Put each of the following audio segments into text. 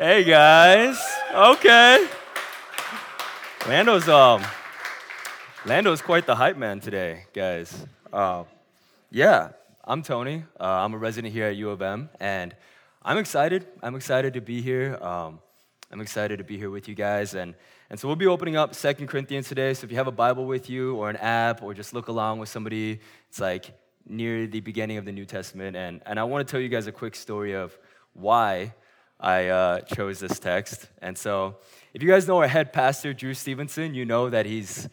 Hey guys. Okay. Lando's um Lando's quite the hype man today, guys. Uh, yeah, I'm Tony. Uh, I'm a resident here at U of M, and I'm excited. I'm excited to be here. Um, I'm excited to be here with you guys, and and so we'll be opening up Second Corinthians today. So if you have a Bible with you, or an app, or just look along with somebody, it's like near the beginning of the New Testament, and and I want to tell you guys a quick story of why I uh, chose this text. And so, if you guys know our head pastor, Drew Stevenson, you know that he's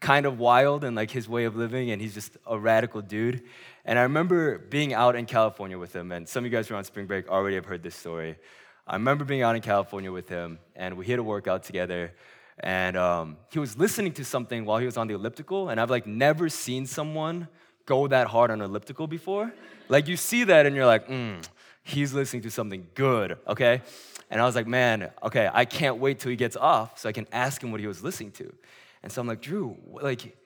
kind of wild in like his way of living, and he's just a radical dude. And I remember being out in California with him, and some of you guys who are on spring break already have heard this story. I remember being out in California with him, and we hit a workout together. And um, he was listening to something while he was on the elliptical, and I've like never seen someone go that hard on elliptical before. Like you see that, and you're like, mm, he's listening to something good, okay? And I was like, man, okay, I can't wait till he gets off so I can ask him what he was listening to. And so I'm like, Drew, like,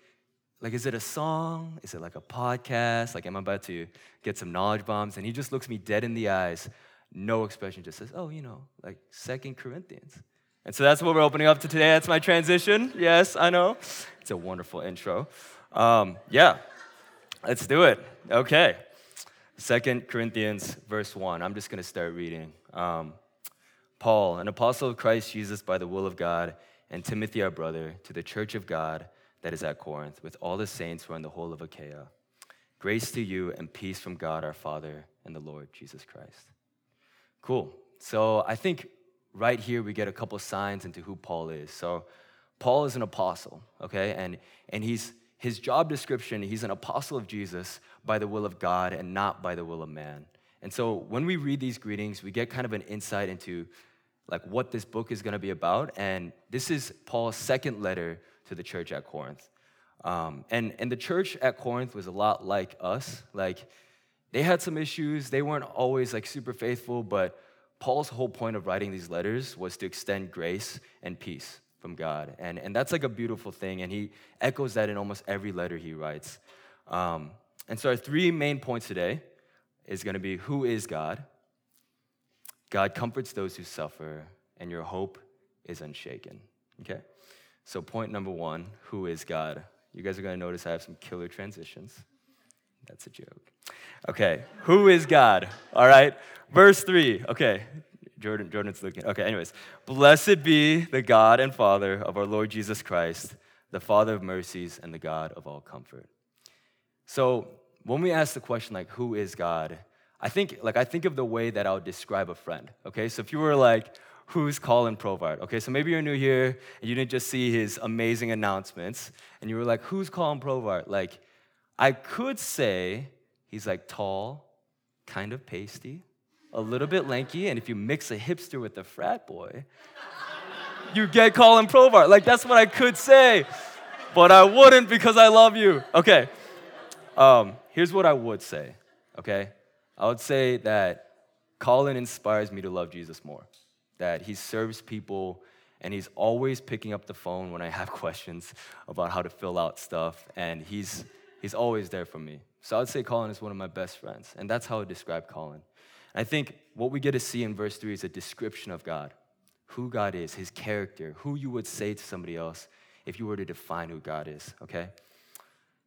like, is it a song? Is it like a podcast? Like, am I about to get some knowledge bombs? And he just looks me dead in the eyes, no expression, just says, oh, you know, like Second Corinthians. And so that's what we're opening up to today. That's my transition. Yes, I know. It's a wonderful intro. Um, yeah, let's do it. Okay. Second Corinthians, verse 1. I'm just going to start reading. Um, Paul, an apostle of Christ Jesus by the will of God, and Timothy, our brother, to the church of God that is at Corinth, with all the saints who are in the whole of Achaia. Grace to you and peace from God our Father and the Lord Jesus Christ. Cool. So I think right here we get a couple signs into who Paul is. So Paul is an apostle, okay? And, and he's his job description, he's an apostle of Jesus by the will of God and not by the will of man. And so when we read these greetings, we get kind of an insight into like what this book is going to be about. And this is Paul's second letter to the church at Corinth. Um, and, and the church at Corinth was a lot like us. Like they had some issues. They weren't always like super faithful, but Paul's whole point of writing these letters was to extend grace and peace from God. And, and that's like a beautiful thing. And he echoes that in almost every letter he writes. Um, and so, our three main points today is going to be who is God? God comforts those who suffer, and your hope is unshaken. Okay? So, point number one who is God? You guys are going to notice I have some killer transitions. That's a joke. Okay, who is God? All right, verse three. Okay, Jordan, Jordan's looking. Okay, anyways. Blessed be the God and Father of our Lord Jesus Christ, the Father of mercies and the God of all comfort. So when we ask the question like, who is God? I think, like, I think of the way that I would describe a friend. Okay, so if you were like, who's Colin Provart? Okay, so maybe you're new here and you didn't just see his amazing announcements, and you were like, who's Colin Provart? Like, I could say he's like tall, kind of pasty, a little bit lanky, and if you mix a hipster with a frat boy, you get Colin Provart. Like, that's what I could say, but I wouldn't because I love you. Okay. Um, here's what I would say, okay? I would say that Colin inspires me to love Jesus more, that he serves people and he's always picking up the phone when I have questions about how to fill out stuff, and he's, he's always there for me. So I'd say Colin is one of my best friends, and that's how I describe Colin. I think what we get to see in verse 3 is a description of God, who God is, his character, who you would say to somebody else if you were to define who God is, okay?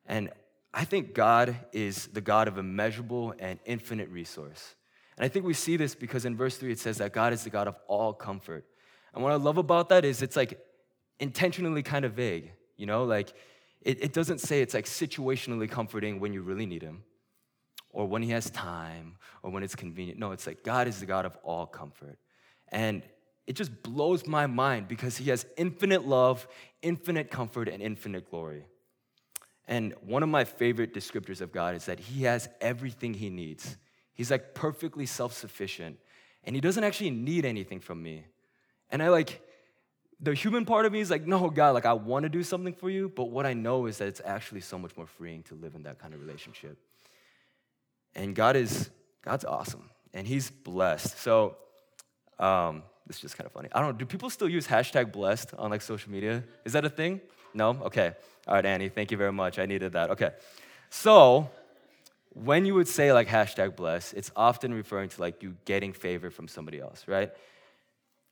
And I think God is the God of immeasurable and infinite resource. And I think we see this because in verse 3 it says that God is the God of all comfort. And what I love about that is it's like intentionally kind of vague, you know, like it, it doesn't say it's like situationally comforting when you really need Him or when he has time or when it's convenient. No, it's like God is the God of all comfort. And it just blows my mind because he has infinite love, infinite comfort, and infinite glory. And one of my favorite descriptors of God is that he has everything he needs. He's like perfectly self sufficient, and he doesn't actually need anything from me. And I like, the human part of me is like, no, God, like I want to do something for you, but what I know is that it's actually so much more freeing to live in that kind of relationship. And God is, God's awesome. And he's blessed. So um, this is just kind of funny. I don't know, do people still use hashtag blessed on like social media? Is that a thing? No? Okay. All right, Annie, thank you very much. I needed that. Okay. So when you would say like hashtag blessed, it's often referring to like you getting favor from somebody else, right?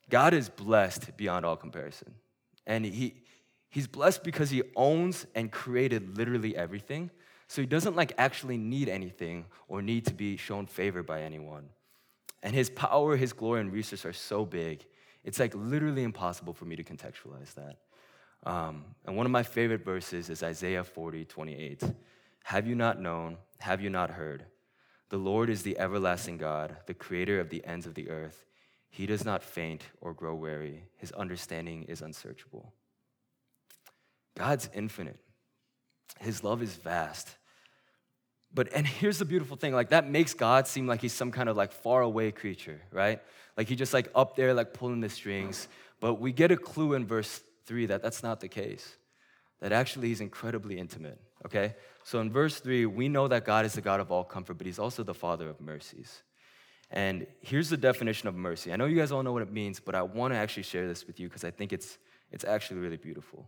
God is blessed beyond all comparison. And he, he's blessed because he owns and created literally everything. So he doesn't like actually need anything or need to be shown favor by anyone. And his power, his glory, and resources are so big, it's like literally impossible for me to contextualize that. Um, and one of my favorite verses is Isaiah 40, 28. Have you not known? Have you not heard? The Lord is the everlasting God, the creator of the ends of the earth. He does not faint or grow weary, his understanding is unsearchable. God's infinite, his love is vast. But, and here's the beautiful thing like, that makes God seem like he's some kind of like far away creature, right? Like he just like up there, like pulling the strings. But we get a clue in verse three that that's not the case, that actually he's incredibly intimate, okay? So in verse three, we know that God is the God of all comfort, but he's also the Father of mercies. And here's the definition of mercy. I know you guys all know what it means, but I want to actually share this with you because I think it's, it's actually really beautiful.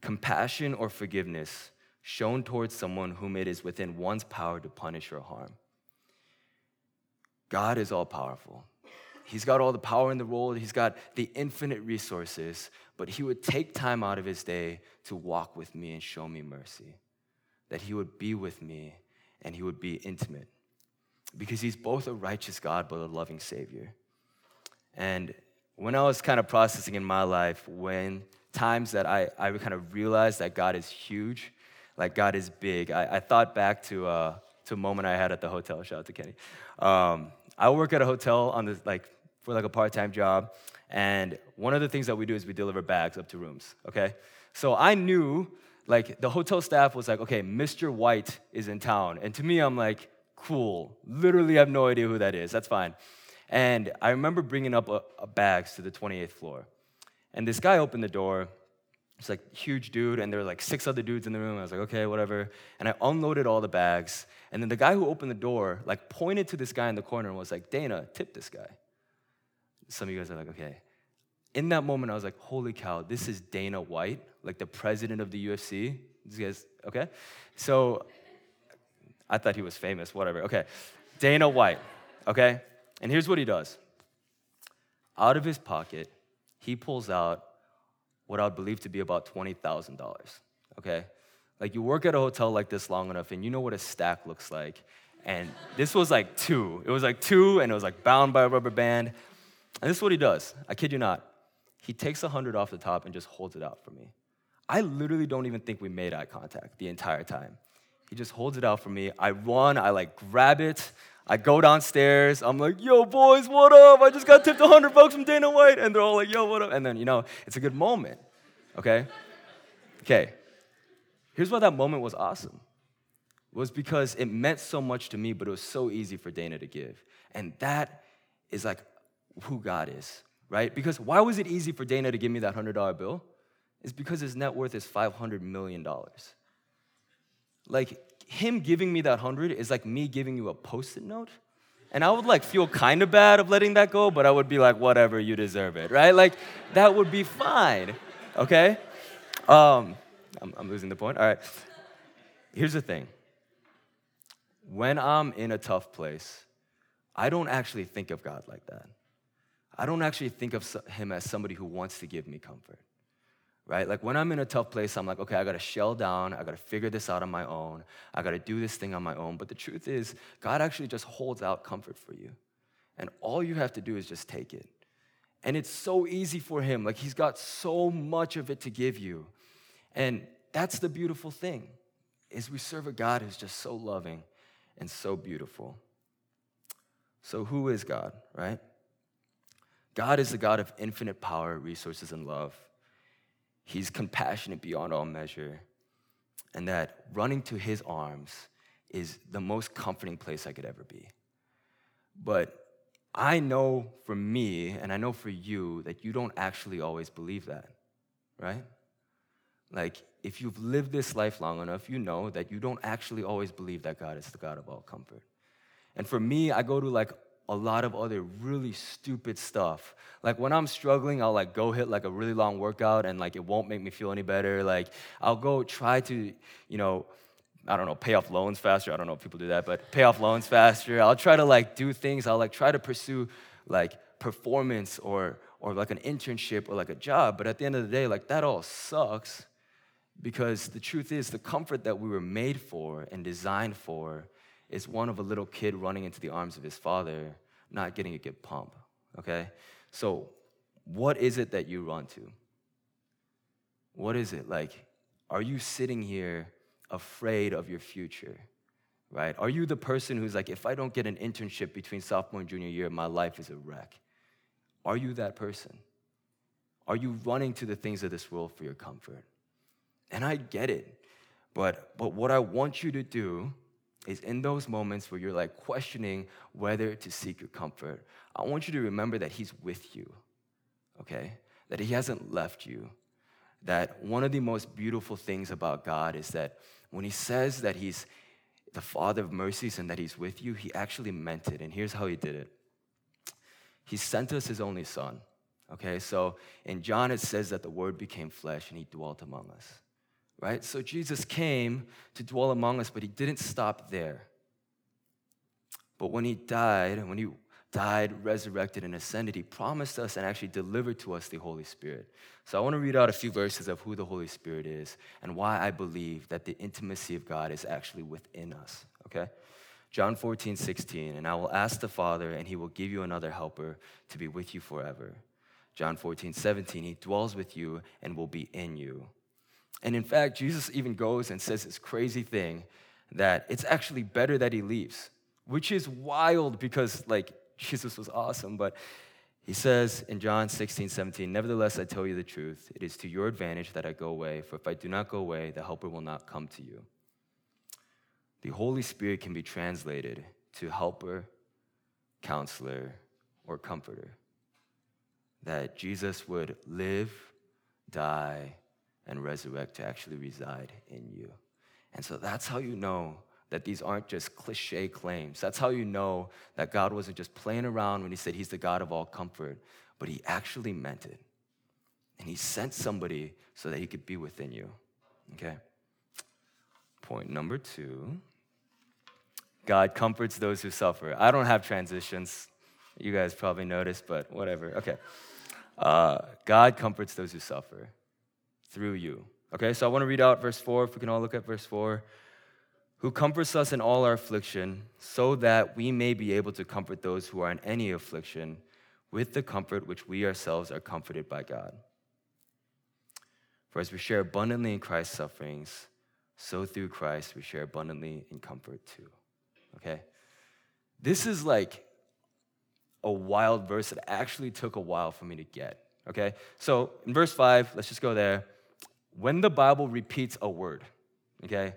Compassion or forgiveness shown towards someone whom it is within one's power to punish or harm. God is all powerful. He's got all the power in the world, He's got the infinite resources, but He would take time out of His day to walk with me and show me mercy. That He would be with me and He would be intimate. Because He's both a righteous God but a loving Savior. And when I was kind of processing in my life, when times that I, I kind of realized that God is huge, like God is big, I, I thought back to, uh, to a moment I had at the hotel. Shout out to Kenny. Um, I work at a hotel on the like for like a part-time job, and one of the things that we do is we deliver bags up to rooms. Okay, so I knew like the hotel staff was like, okay, Mr. White is in town, and to me, I'm like, cool. Literally, I have no idea who that is. That's fine. And I remember bringing up a, a bags to the 28th floor, and this guy opened the door. It's like huge dude, and there were like six other dudes in the room. I was like, okay, whatever. And I unloaded all the bags, and then the guy who opened the door like pointed to this guy in the corner and was like, Dana, tip this guy. Some of you guys are like, okay. In that moment, I was like, holy cow, this is Dana White, like the president of the UFC. These guys, okay? So I thought he was famous, whatever. Okay. Dana White, okay? And here's what he does out of his pocket, he pulls out what I would believe to be about $20,000, okay? Like you work at a hotel like this long enough and you know what a stack looks like. And this was like two. It was like two and it was like bound by a rubber band. And this is what he does. I kid you not. He takes a hundred off the top and just holds it out for me. I literally don't even think we made eye contact the entire time. He just holds it out for me. I run, I like grab it. I go downstairs. I'm like, yo, boys, what up? I just got tipped 100 bucks from Dana White. And they're all like, yo, what up? And then, you know, it's a good moment, okay? Okay. Here's why that moment was awesome. Was because it meant so much to me, but it was so easy for Dana to give. And that is like who God is, right? Because why was it easy for Dana to give me that $100 bill? It's because his net worth is $500 million. Like, him giving me that 100 is like me giving you a post-it note. And I would like feel kind of bad of letting that go, but I would be like, whatever, you deserve it, right? Like, that would be fine, okay? Um, I'm, I'm losing the point. All right. Here's the thing when I'm in a tough place, I don't actually think of God like that. I don't actually think of him as somebody who wants to give me comfort, right? Like when I'm in a tough place, I'm like, okay, I gotta shell down, I gotta figure this out on my own, I gotta do this thing on my own. But the truth is, God actually just holds out comfort for you. And all you have to do is just take it. And it's so easy for him. Like he's got so much of it to give you. And that's the beautiful thing is we serve a God who's just so loving and so beautiful. So who is God, right? God is the God of infinite power, resources, and love. He's compassionate beyond all measure. And that running to his arms is the most comforting place I could ever be. But I know for me, and I know for you, that you don't actually always believe that, right? Like, if you've lived this life long enough, you know that you don't actually always believe that God is the God of all comfort. And for me, I go to like a lot of other really stupid stuff. Like when I'm struggling, I'll like go hit like a really long workout and like it won't make me feel any better. Like I'll go try to, you know, I don't know, pay off loans faster. I don't know if people do that, but pay off loans faster. I'll try to like do things. I'll like try to pursue like performance or or like an internship or like a job. But at the end of the day, like that all sucks because the truth is the comfort that we were made for and designed for is one of a little kid running into the arms of his father, not getting a good pump. Okay? So what is it that you run to? What is it? Like, are you sitting here afraid of your future? Right? Are you the person who's like, if I don't get an internship between sophomore and junior year, my life is a wreck? Are you that person? Are you running to the things of this world for your comfort? And I get it. But, but what I want you to do is in those moments where you're like questioning whether to seek your comfort, I want you to remember that He's with you, okay? That He hasn't left you. That one of the most beautiful things about God is that when He says that He's the Father of mercies and that He's with you, He actually meant it. And here's how He did it He sent us His only Son, okay? So in John, it says that the Word became flesh and He dwelt among us right? So Jesus came to dwell among us, but he didn't stop there. But when he died, when he died, resurrected, and ascended, he promised us and actually delivered to us the Holy Spirit. So I want to read out a few verses of who the Holy Spirit is and why I believe that the intimacy of God is actually within us, okay? John 14, 16, and I will ask the Father, and he will give you another helper to be with you forever. John 14, 17, he dwells with you and will be in you. And in fact, Jesus even goes and says this crazy thing that it's actually better that he leaves, which is wild because, like, Jesus was awesome. But he says in John 16, 17, Nevertheless, I tell you the truth. It is to your advantage that I go away, for if I do not go away, the Helper will not come to you. The Holy Spirit can be translated to helper, counselor, or comforter. That Jesus would live, die, and resurrect to actually reside in you. And so that's how you know that these aren't just cliche claims. That's how you know that God wasn't just playing around when He said He's the God of all comfort, but He actually meant it. And He sent somebody so that He could be within you. Okay? Point number two God comforts those who suffer. I don't have transitions. You guys probably noticed, but whatever. Okay. Uh, God comforts those who suffer through you. Okay, so I want to read out verse 4, if we can all look at verse 4. Who comforts us in all our affliction, so that we may be able to comfort those who are in any affliction with the comfort which we ourselves are comforted by God. For as we share abundantly in Christ's sufferings, so through Christ we share abundantly in comfort too. Okay? This is like a wild verse that actually took a while for me to get. Okay? So in verse 5, let's just go there when the Bible repeats a word, okay,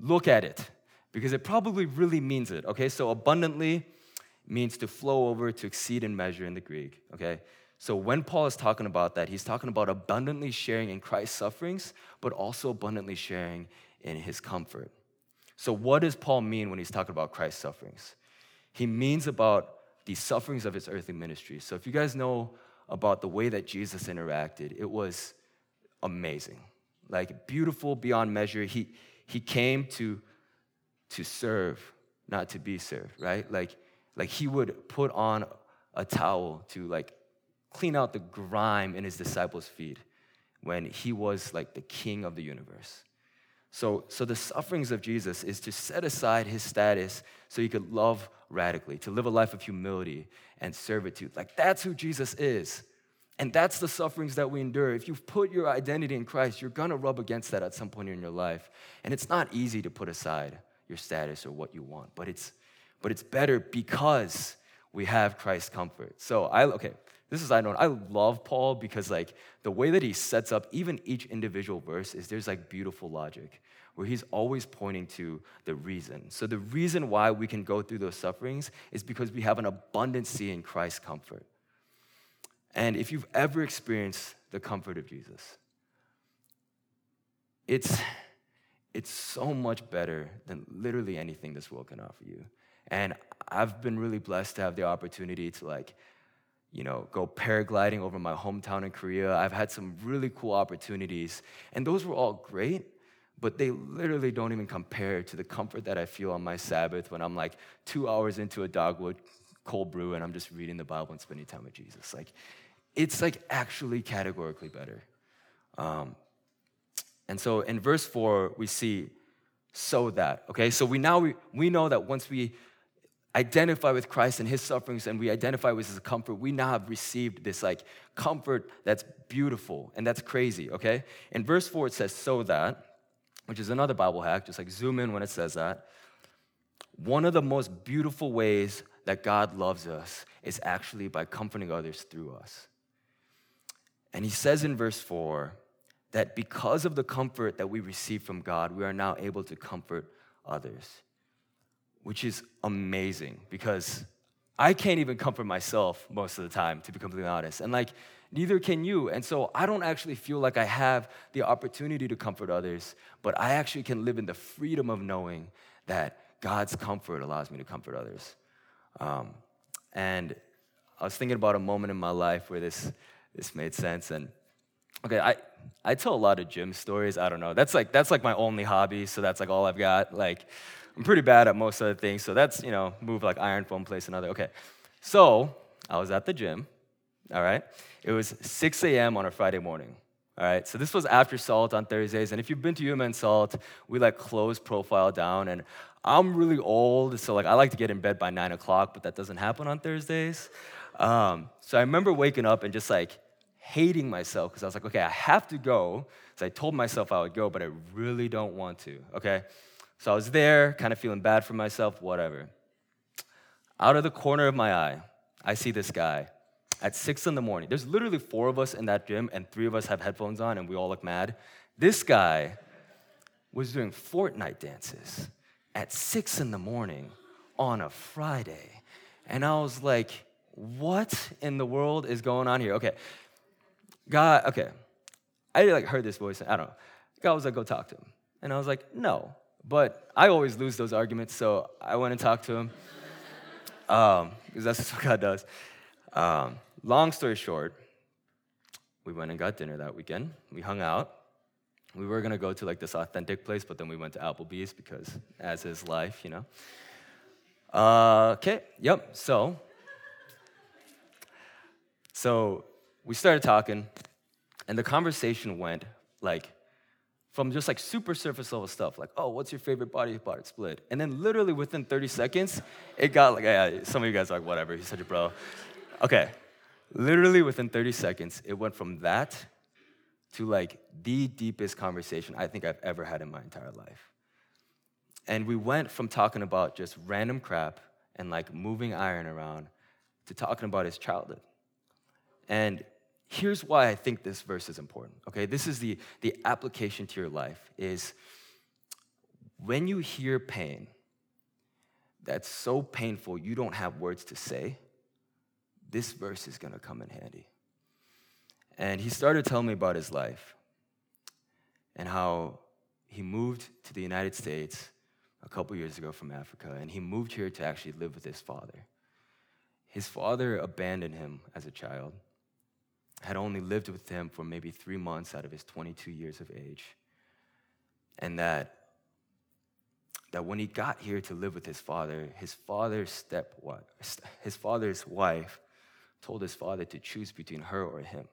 look at it because it probably really means it, okay? So abundantly means to flow over, to exceed in measure in the Greek, okay? So when Paul is talking about that, he's talking about abundantly sharing in Christ's sufferings, but also abundantly sharing in his comfort. So what does Paul mean when he's talking about Christ's sufferings? He means about the sufferings of his earthly ministry. So if you guys know about the way that Jesus interacted, it was amazing, like beautiful beyond measure. He, he came to, to serve, not to be served, right? Like, like he would put on a towel to like clean out the grime in his disciples' feet when he was like the king of the universe. So, so the sufferings of Jesus is to set aside his status so he could love radically, to live a life of humility and servitude. Like that's who Jesus is. And that's the sufferings that we endure. If you've put your identity in Christ, you're gonna rub against that at some point in your life. And it's not easy to put aside your status or what you want, but it's but it's better because we have Christ's comfort. So I okay, this is I know I love Paul because like the way that he sets up even each individual verse is there's like beautiful logic where he's always pointing to the reason. So the reason why we can go through those sufferings is because we have an abundancy in Christ's comfort. And if you've ever experienced the comfort of Jesus, it's, it's so much better than literally anything this world can offer you. And I've been really blessed to have the opportunity to like, you know, go paragliding over my hometown in Korea. I've had some really cool opportunities, and those were all great, but they literally don't even compare to the comfort that I feel on my Sabbath when I'm like two hours into a dogwood cold brew and I'm just reading the Bible and spending time with Jesus. Like, it's like actually categorically better. Um, and so in verse four, we see so that, okay? So we now we, we know that once we identify with Christ and his sufferings and we identify with his comfort, we now have received this like comfort that's beautiful and that's crazy, okay? In verse 4 it says so that, which is another Bible hack, just like zoom in when it says that. One of the most beautiful ways that God loves us is actually by comforting others through us. And he says in verse 4 that because of the comfort that we receive from God, we are now able to comfort others which is amazing because I can't even comfort myself most of the time, to be completely honest. And like, neither can you. And so I don't actually feel like I have the opportunity to comfort others, but I actually can live in the freedom of knowing that God's comfort allows me to comfort others. Um, and I was thinking about a moment in my life where this, this made sense. And okay, I, I tell a lot of gym stories. I don't know. That's like, that's like my only hobby. So that's like all I've got. Like, I'm pretty bad at most other things. So that's, you know, move like iron from place another. Okay. So I was at the gym. All right. It was 6 a.m. on a Friday morning. All right. So this was after Salt on Thursdays. And if you've been to UMN Salt, we like close profile down. And I'm really old. So like I like to get in bed by nine o'clock, but that doesn't happen on Thursdays. Um, so I remember waking up and just like hating myself because I was like, okay, I have to go. So I told myself I would go, but I really don't want to. Okay. So I was there, kind of feeling bad for myself, whatever. Out of the corner of my eye, I see this guy at six in the morning. There's literally four of us in that gym, and three of us have headphones on, and we all look mad. This guy was doing Fortnite dances at six in the morning on a Friday. And I was like, what in the world is going on here? Okay. God, okay. I like heard this voice, I don't know. God was like, go talk to him. And I was like, no. But I always lose those arguments, so I went and talked to him. Um, because um, that's what God does. Um, long story short, we went and got dinner that weekend. We hung out. We were gonna go to like this authentic place, but then we went to Applebee's because, as is life, you know. Uh, okay, yep. So, so we started talking, and the conversation went like from just like super surface level stuff, like, oh, what's your favorite body part split? And then literally within 30 seconds, it got like, yeah, some of you guys are like, whatever, he's such a bro. Okay, literally within 30 seconds, it went from that to like the deepest conversation I think I've ever had in my entire life. And we went from talking about just random crap and like moving iron around to talking about his childhood. And here's why I think this verse is important. Okay, this is the, the application to your life is when you hear pain that's so painful you don't have words to say, this verse is gonna come in handy. And he started telling me about his life and how he moved to the United States a couple years ago from Africa, and he moved here to actually live with his father. His father abandoned him as a child had only lived with him for maybe three months out of his 22 years of age. And that, that when he got here to live with his father, his father's step his father's wife told his father to choose between her or him.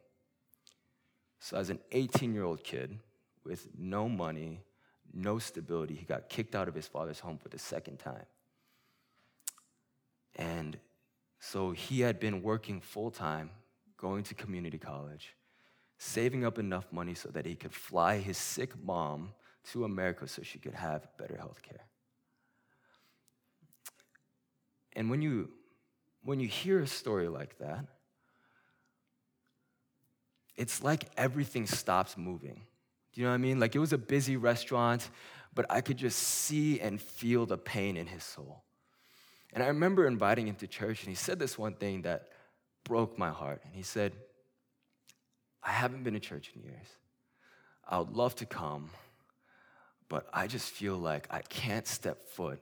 So as an 18-year-old kid with no money, no stability, he got kicked out of his father's home for the second time. And so he had been working full time going to community college, saving up enough money so that he could fly his sick mom to America so she could have better health care. And when you, when you hear a story like that, it's like everything stops moving. Do you know what I mean? Like it was a busy restaurant, but I could just see and feel the pain in his soul. And I remember inviting him to church, and he said this one thing that broke my heart. And he said, I haven't been to church in years. I would love to come, but I just feel like I can't step foot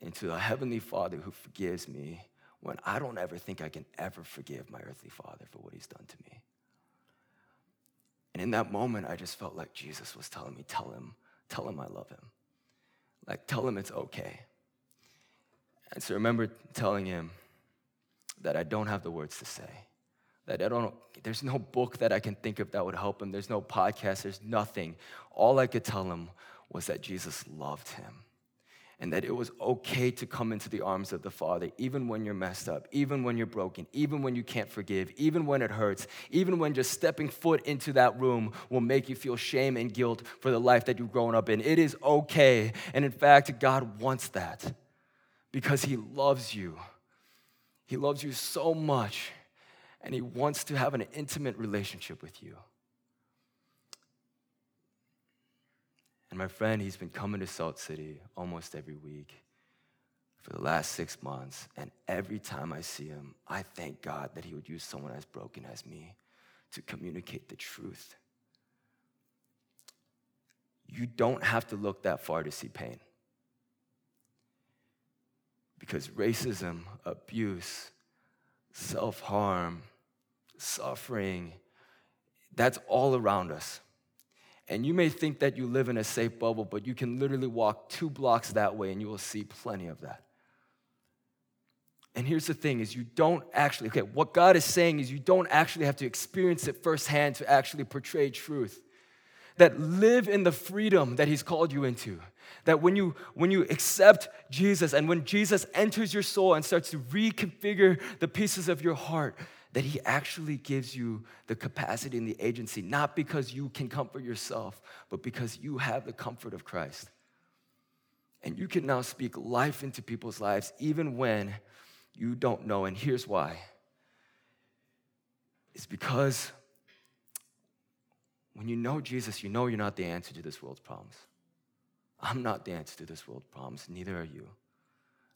into a heavenly father who forgives me when I don't ever think I can ever forgive my earthly father for what he's done to me. And in that moment, I just felt like Jesus was telling me, tell him, tell him I love him. Like, tell him it's okay. And so I remember telling him, that I don't have the words to say. That I don't, there's no book that I can think of that would help him. There's no podcast, there's nothing. All I could tell him was that Jesus loved him and that it was okay to come into the arms of the Father, even when you're messed up, even when you're broken, even when you can't forgive, even when it hurts, even when just stepping foot into that room will make you feel shame and guilt for the life that you've grown up in. It is okay. And in fact, God wants that because He loves you. He loves you so much, and He wants to have an intimate relationship with you. And my friend, he's been coming to Salt City almost every week for the last six months. And every time I see him, I thank God that he would use someone as broken as me to communicate the truth. You don't have to look that far to see pain. Because racism, abuse, self harm, suffering, that's all around us. And you may think that you live in a safe bubble, but you can literally walk two blocks that way and you will see plenty of that. And here's the thing is you don't actually, okay, what God is saying is you don't actually have to experience it firsthand to actually portray truth. That live in the freedom that He's called you into. That when you when you accept Jesus and when Jesus enters your soul and starts to reconfigure the pieces of your heart, that He actually gives you the capacity and the agency, not because you can comfort yourself, but because you have the comfort of Christ. And you can now speak life into people's lives even when you don't know. And here's why it's because when you know Jesus, you know you're not the answer to this world's problems. I'm not the answer to this world's problems, neither are you.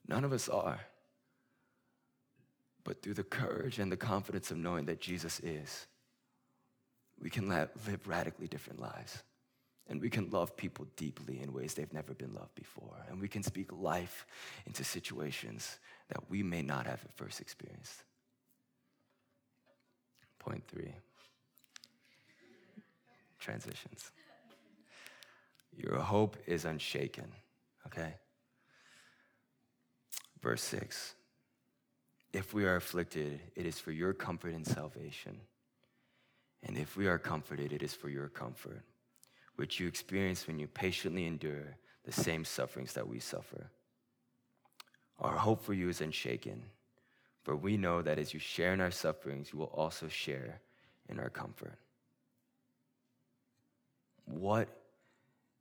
None of us are but through the courage and the confidence of knowing that Jesus is, we can live radically different lives. And we can love people deeply in ways they've never been loved before. And we can speak life into situations that we may not have at first experienced. Point three transitions. Your hope is unshaken, okay? Verse six. If we are afflicted, it is for your comfort and salvation. And if we are comforted, it is for your comfort, which you experience when you patiently endure the same sufferings that we suffer. Our hope for you is unshaken, for we know that as you share in our sufferings, you will also share in our comfort. What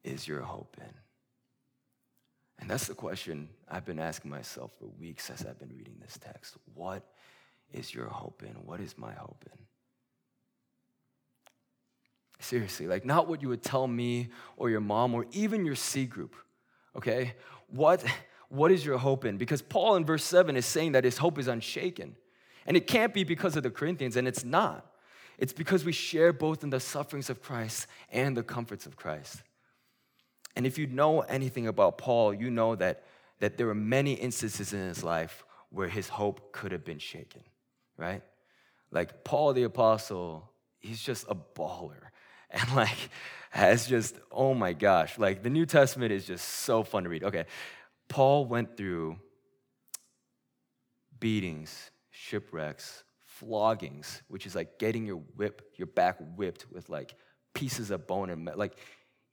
is your hope in? And that's the question I've been asking myself for weeks as I've been reading this text. What is your hope in? What is my hope in? Seriously, like not what you would tell me or your mom or even your C group, okay? What, what is your hope in? Because Paul in verse 7 is saying that his hope is unshaken. And it can't be because of the Corinthians, and it's not. It's because we share both in the sufferings of Christ and the comforts of Christ. And if you know anything about Paul, you know that, that there were many instances in his life where his hope could have been shaken, right? Like Paul the Apostle, he's just a baller. And like, has just, oh my gosh, like the New Testament is just so fun to read. Okay, Paul went through beatings, shipwrecks, floggings, which is like getting your whip, your back whipped with like pieces of bone and like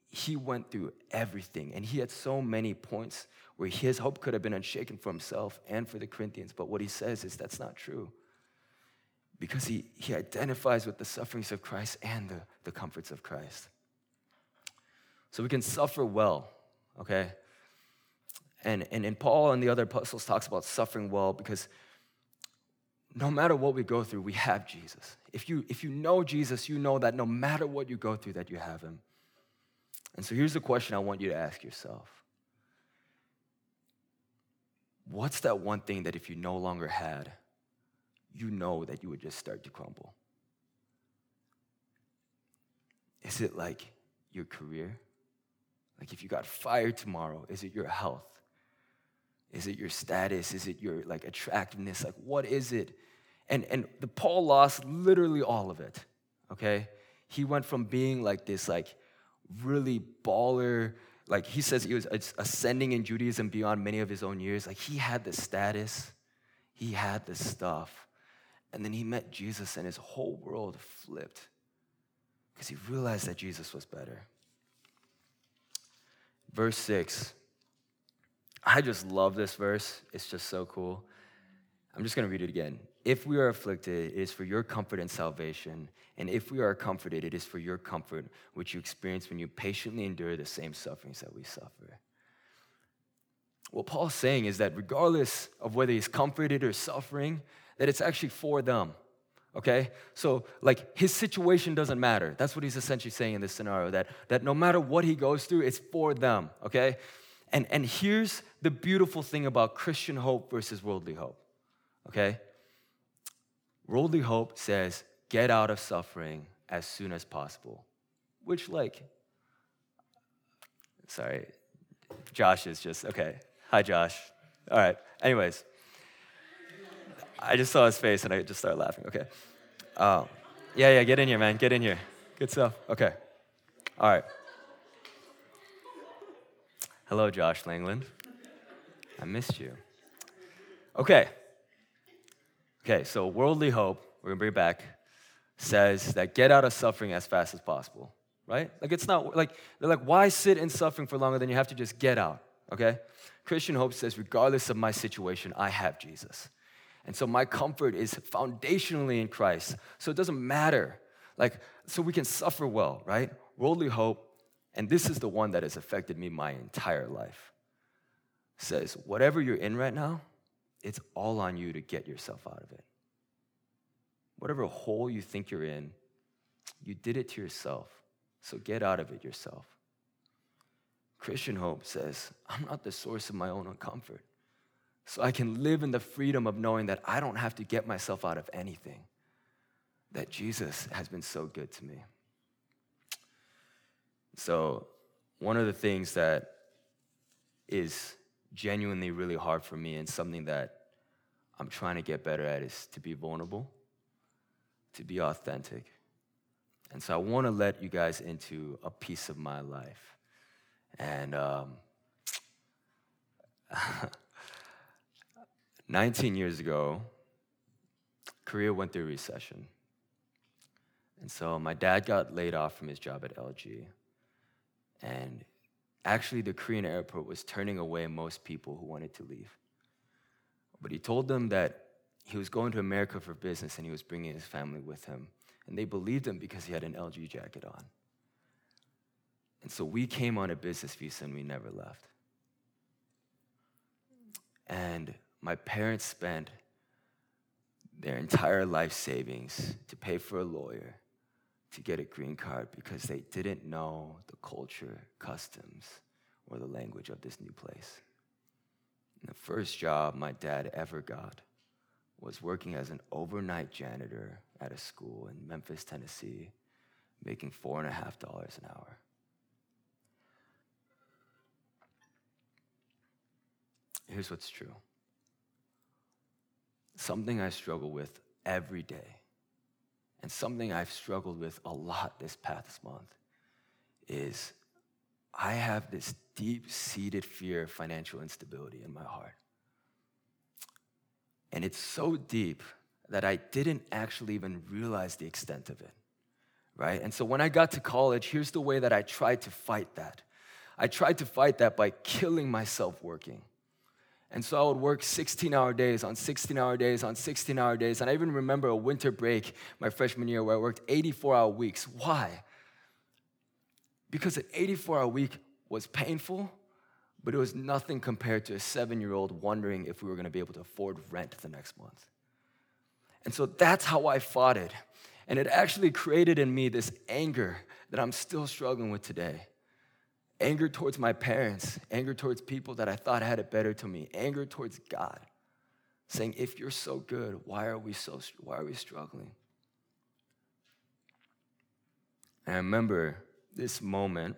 he went through everything. And he had so many points where his hope could have been unshaken for himself and for the Corinthians. But what he says is that's not true. Because he, he identifies with the sufferings of Christ and the, the comforts of Christ. So we can suffer well, okay? And, and, and Paul and the other apostles talks about suffering well because no matter what we go through, we have Jesus. If you, if you know Jesus, you know that no matter what you go through, that you have him. And so here's the question I want you to ask yourself What's that one thing that if you no longer had, you know that you would just start to crumble? Is it like your career? Like if you got fired tomorrow, is it your health? Is it your status? Is it your like attractiveness? Like what is it? And and the Paul lost literally all of it. Okay? He went from being like this like really baller. Like he says he was ascending in Judaism beyond many of his own years. Like he had the status, he had this stuff. And then he met Jesus, and his whole world flipped because he realized that Jesus was better. Verse 6. I just love this verse. It's just so cool. I'm just going to read it again. If we are afflicted, it is for your comfort and salvation. And if we are comforted, it is for your comfort, which you experience when you patiently endure the same sufferings that we suffer. What Paul's saying is that regardless of whether he's comforted or suffering, that it's actually for them. Okay? So, like, his situation doesn't matter. That's what he's essentially saying in this scenario that, that no matter what he goes through, it's for them. Okay? And, and here's the beautiful thing about Christian hope versus worldly hope okay? Worldly hope says, get out of suffering as soon as possible, which, like, sorry, Josh is just, okay. Hi, Josh. All right. Anyways, I just saw his face and I just started laughing. Okay. Um, yeah, yeah, get in here, man. Get in here. Good stuff. Okay. All right. Hello, Josh Langland. I missed you. Okay. Okay, so worldly hope, we're gonna bring it back, says that get out of suffering as fast as possible, right? Like it's not like they're like, why sit in suffering for longer than you have to just get out? Okay? Christian hope says, regardless of my situation, I have Jesus. And so my comfort is foundationally in Christ. So it doesn't matter. Like, so we can suffer well, right? Worldly hope, and this is the one that has affected me my entire life, says, whatever you're in right now, it's all on you to get yourself out of it. Whatever hole you think you're in, you did it to yourself. So get out of it yourself. Christian hope says, I'm not the source of my own comfort. So I can live in the freedom of knowing that I don't have to get myself out of anything, that Jesus has been so good to me. So, one of the things that is genuinely really hard for me and something that I'm trying to get better at is to be vulnerable, to be authentic. And so I want to let you guys into a piece of my life. And um, 19 years ago, Korea went through recession. And so my dad got laid off from his job at LG. And Actually, the Korean airport was turning away most people who wanted to leave. But he told them that he was going to America for business and he was bringing his family with him. And they believed him because he had an LG jacket on. And so we came on a business visa and we never left. And my parents spent their entire life savings to pay for a lawyer to get a green card because they didn't know the culture, customs, or the language of this new place. And the first job my dad ever got was working as an overnight janitor at a school in Memphis, Tennessee, making four and a half dollars an hour. Here's what's true something I struggle with every day and something I've struggled with a lot this past month is I have this deep seated fear of financial instability in my heart. And it's so deep that I didn't actually even realize the extent of it, right? And so when I got to college, here's the way that I tried to fight that. I tried to fight that by killing myself working. And so I would work 16 hour days on 16 hour days on 16 hour days. And I even remember a winter break my freshman year where I worked 84 hour weeks. Why? Because an 84 hour week was painful, but it was nothing compared to a seven year old wondering if we were going to be able to afford rent the next month. And so that's how I fought it. And it actually created in me this anger that I'm still struggling with today anger towards my parents, anger towards people that I thought had it better to me, anger towards God, saying, if you're so good, why are we so why are we struggling? And I remember this moment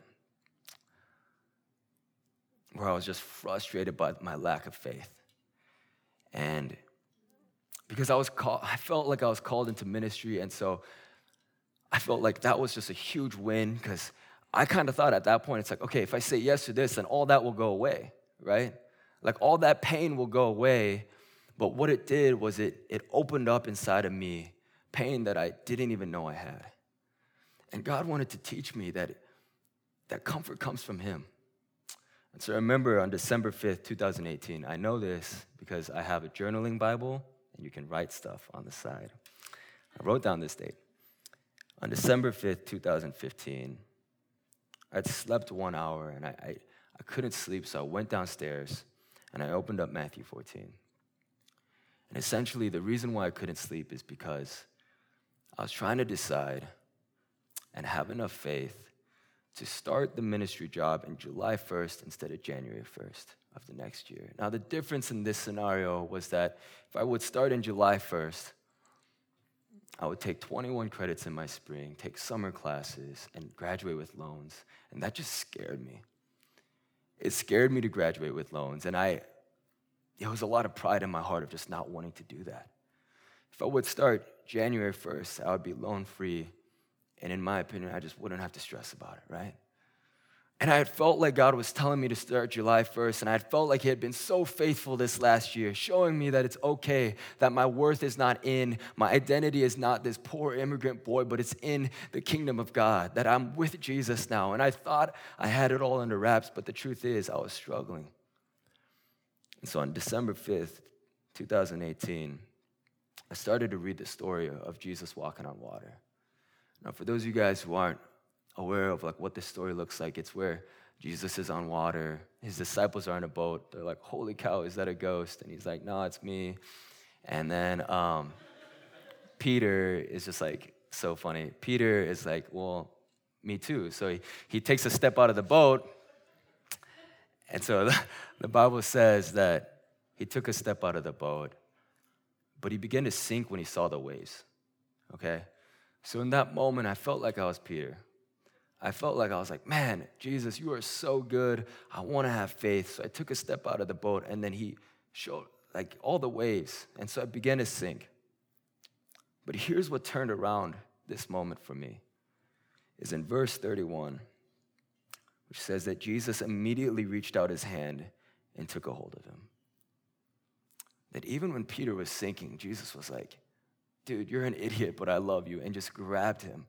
where I was just frustrated by my lack of faith. And because I was called, I felt like I was called into ministry, and so I felt like that was just a huge win because I kind of thought at that point, it's like, okay, if I say yes to this, then all that will go away, right? Like all that pain will go away But what it did was it, it opened up inside of me pain that I didn't even know I had. And God wanted to teach me that, that comfort comes from Him. And so I remember on December 5th, 2018, I know this because I have a journaling Bible and you can write stuff on the side. I wrote down this date. On December 5th, 2015, I'd slept one hour and I, I, I couldn't sleep, so I went downstairs and I opened up Matthew 14. And essentially, the reason why I couldn't sleep is because I was trying to decide and have enough faith to start the ministry job in July 1st instead of January 1st of the next year. Now, the difference in this scenario was that if I would start in July 1st, I would take 21 credits in my spring, take summer classes, and graduate with loans. And that just scared me. It scared me to graduate with loans. And I, there was a lot of pride in my heart of just not wanting to do that. If I would start January 1st, I would be loan free and in my opinion, I just wouldn't have to stress about it, right? And I had felt like God was telling me to start July 1st, and I had felt like He had been so faithful this last year, showing me that it's okay, that my worth is not in, my identity is not this poor immigrant boy, but it's in the kingdom of God, that I'm with Jesus now. And I thought I had it all under wraps, but the truth is, I was struggling. And so on December 5th, 2018, I started to read the story of Jesus walking on water. Now, for those of you guys who aren't aware of like what this story looks like, it's where Jesus is on water. His disciples are in a boat. They're like, "Holy cow, is that a ghost?" And he's like, "No, it's me." And then um, Peter is just like so funny. Peter is like, "Well, me too." So he, he takes a step out of the boat, and so the, the Bible says that he took a step out of the boat, but he began to sink when he saw the waves. Okay, so in that moment, I felt like I was Peter. I felt like I was like, man, Jesus, you are so good. I want to have faith. So I took a step out of the boat, and then he showed like all the waves. And so I began to sink. But here's what turned around this moment for me is in verse 31, which says that Jesus immediately reached out his hand and took a hold of him. That even when Peter was sinking, Jesus was like, dude, you're an idiot, but I love you, and just grabbed him.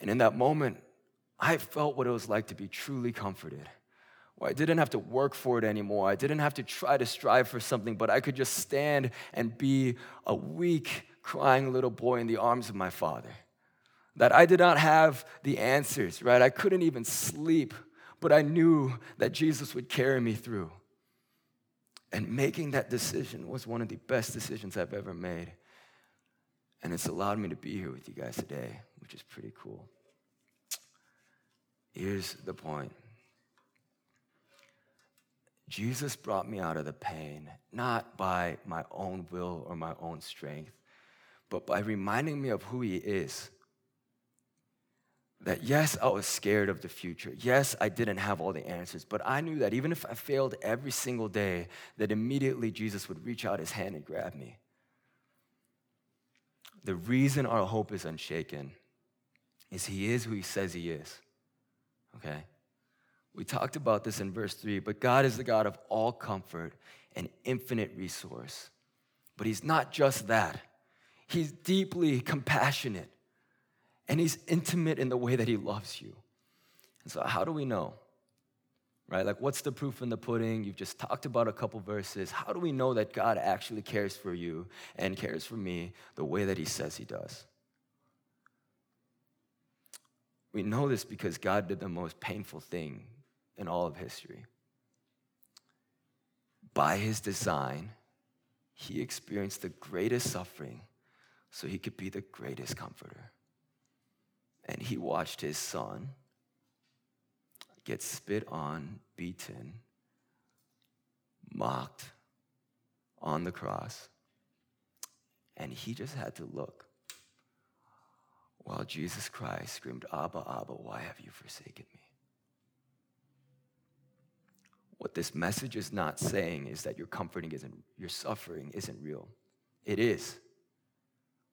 And in that moment, I felt what it was like to be truly comforted. Where I didn't have to work for it anymore. I didn't have to try to strive for something, but I could just stand and be a weak, crying little boy in the arms of my father. That I did not have the answers, right? I couldn't even sleep, but I knew that Jesus would carry me through. And making that decision was one of the best decisions I've ever made. And it's allowed me to be here with you guys today, which is pretty cool. Here's the point Jesus brought me out of the pain, not by my own will or my own strength, but by reminding me of who He is. That yes, I was scared of the future. Yes, I didn't have all the answers, but I knew that even if I failed every single day, that immediately Jesus would reach out His hand and grab me. The reason our hope is unshaken is he is who he says he is. Okay? We talked about this in verse 3, but God is the God of all comfort and infinite resource. But he's not just that, he's deeply compassionate and he's intimate in the way that he loves you. And so, how do we know? Right? Like, what's the proof in the pudding? You've just talked about a couple verses. How do we know that God actually cares for you and cares for me the way that He says He does? We know this because God did the most painful thing in all of history. By His design, He experienced the greatest suffering so He could be the greatest comforter. And He watched His Son get spit on, beaten, mocked on the cross. And he just had to look while Jesus Christ screamed, Abba, Abba, why have you forsaken me? What this message is not saying is that your comforting isn't, your suffering isn't real. It is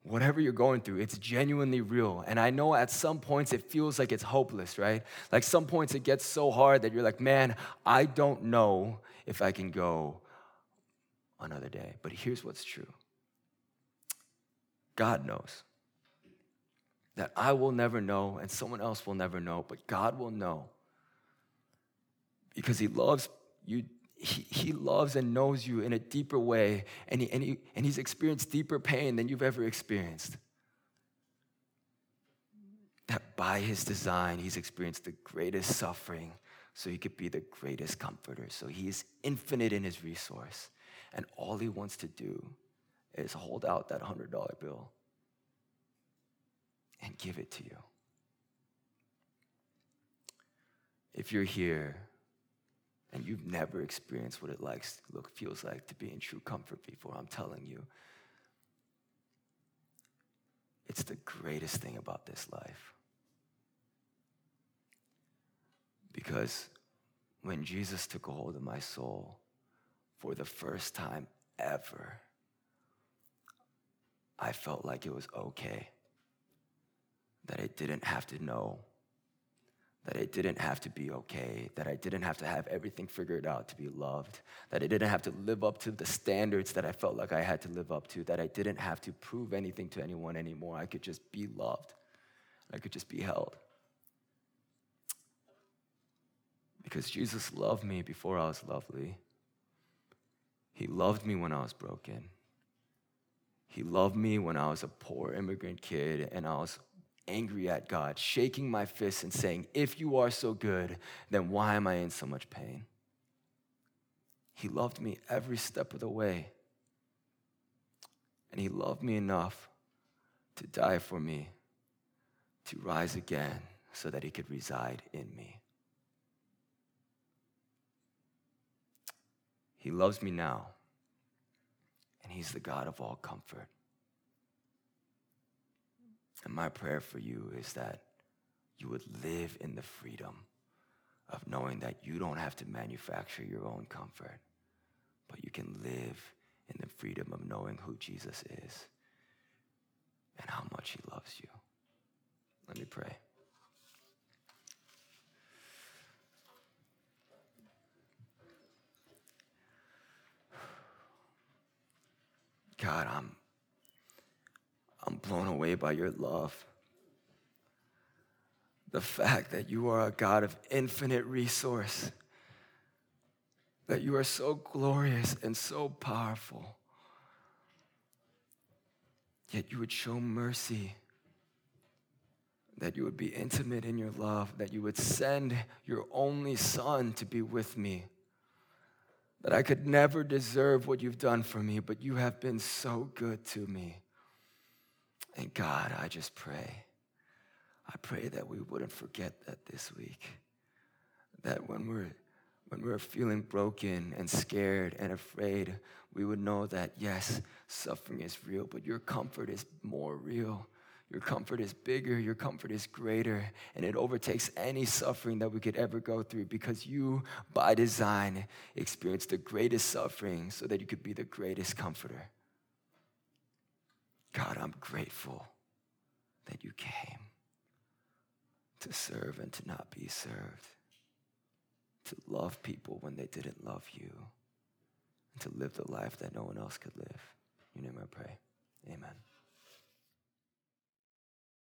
whatever you're going through, it's genuinely real. And I know at some points it feels like it's hopeless, right? Like some points it gets so hard that you're like, man, I don't know if I can go another day. But here's what's true God knows that I will never know and someone else will never know, but God will know because He loves you. He, loves and knows you in a deeper way, and, he, and, he, and He's experienced deeper pain than you've ever experienced. That by His design, He's experienced the greatest suffering so He could be the greatest comforter. So He is infinite in His resource, and all He wants to do is hold out that $100 bill and give it to you. If you're here and you've never experienced what it likes, look, feels like to be in true comfort before, I'm telling you, it's the greatest thing about this life. Because when Jesus took a hold of my soul for the first time ever, I felt like it was okay that I didn't have to know, that I didn't have to be okay, that I didn't have to have everything figured out to be loved, that I didn't have to live up to the standards that I felt like I had to live up to, that I didn't have to prove anything to anyone anymore. I could just be loved, I could just be held. Because Jesus loved me before I was lovely. He loved me when I was broken. He loved me when I was a poor immigrant kid and I was angry at God, shaking my fists and saying, If you are so good, then why am I in so much pain? He loved me every step of the way. And He loved me enough to die for me, to rise again so that He could reside in me. He loves me now, and He's the God of all comfort. And my prayer for you is that you would live in the freedom of knowing that you don't have to manufacture your own comfort, but you can live in the freedom of knowing who Jesus is and how much he loves you. Let me pray. God, I'm I'm blown away by your love. The fact that you are a God of infinite resource, that you are so glorious and so powerful, yet you would show mercy, that you would be intimate in your love, that you would send your only Son to be with me that I could never deserve what you've done for me, but you have been so good to me. And God, I just pray, I pray that we wouldn't forget that this week. That when we're when we're feeling broken and scared and afraid, we would know that yes, suffering is real, but your comfort is more real. Your comfort is bigger, your comfort is greater, and it overtakes any suffering that we could ever go through because you, by design, experienced the greatest suffering so that you could be the greatest comforter. God, I'm grateful that you came to serve and to not be served, to love people when they didn't love you, and to live the life that no one else could live. In your name I pray. Amen.